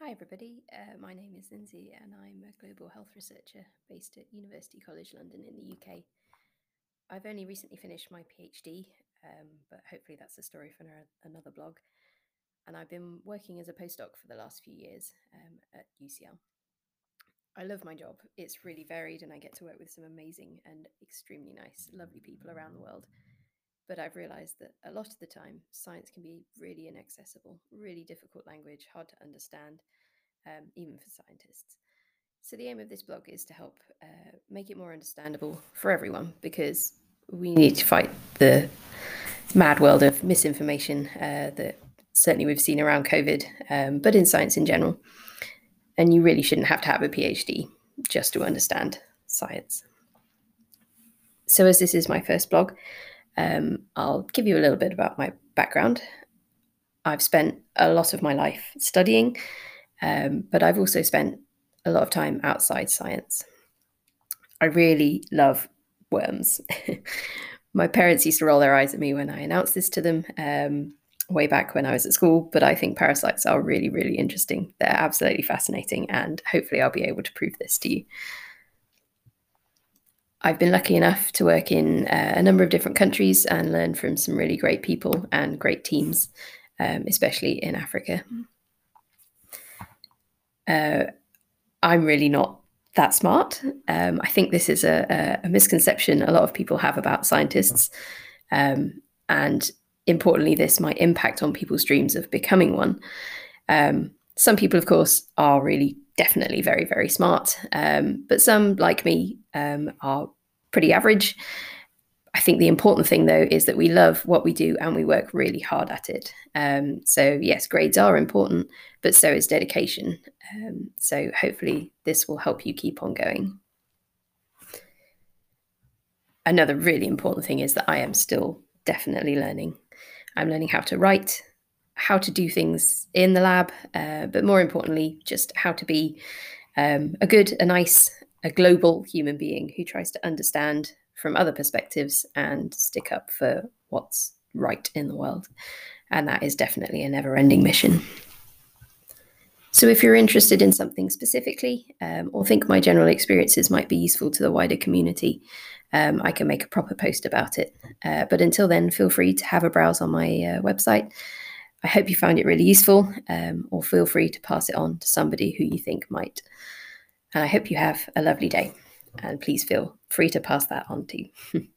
Hi, everybody. Uh, my name is Lindsay, and I'm a global health researcher based at University College London in the UK. I've only recently finished my PhD, um, but hopefully that's a story for another blog. And I've been working as a postdoc for the last few years um, at UCL. I love my job. It's really varied, and I get to work with some amazing and extremely nice, lovely people around the world. But I've realized that a lot of the time, science can be really inaccessible, really difficult language, hard to understand, um, even for scientists. So, the aim of this blog is to help uh, make it more understandable for everyone because we need to fight the mad world of misinformation uh, that certainly we've seen around COVID, um, but in science in general. And you really shouldn't have to have a PhD just to understand science. So, as this is my first blog, um, I'll give you a little bit about my background. I've spent a lot of my life studying, um, but I've also spent a lot of time outside science. I really love worms. my parents used to roll their eyes at me when I announced this to them um, way back when I was at school, but I think parasites are really, really interesting. They're absolutely fascinating, and hopefully, I'll be able to prove this to you. I've been lucky enough to work in uh, a number of different countries and learn from some really great people and great teams, um, especially in Africa. Uh, I'm really not that smart. Um, I think this is a, a, misconception a lot of people have about scientists. Um, and importantly, this might impact on people's dreams of becoming one. Um, some people, of course, are really definitely very, very smart. Um, but some, like me, um, are pretty average. I think the important thing, though, is that we love what we do and we work really hard at it. Um, so, yes, grades are important, but so is dedication. Um, so, hopefully, this will help you keep on going. Another really important thing is that I am still definitely learning. I'm learning how to write, how to do things in the lab, uh, but more importantly, just how to be um, a good, a nice, a global human being who tries to understand from other perspectives and stick up for what's right in the world. And that is definitely a never ending mission. So, if you're interested in something specifically um, or think my general experiences might be useful to the wider community, um, I can make a proper post about it. Uh, but until then, feel free to have a browse on my uh, website I hope you found it really useful, um, or feel free to pass it on to somebody who you think might. And I hope you have a lovely day, and please feel free to pass that on to.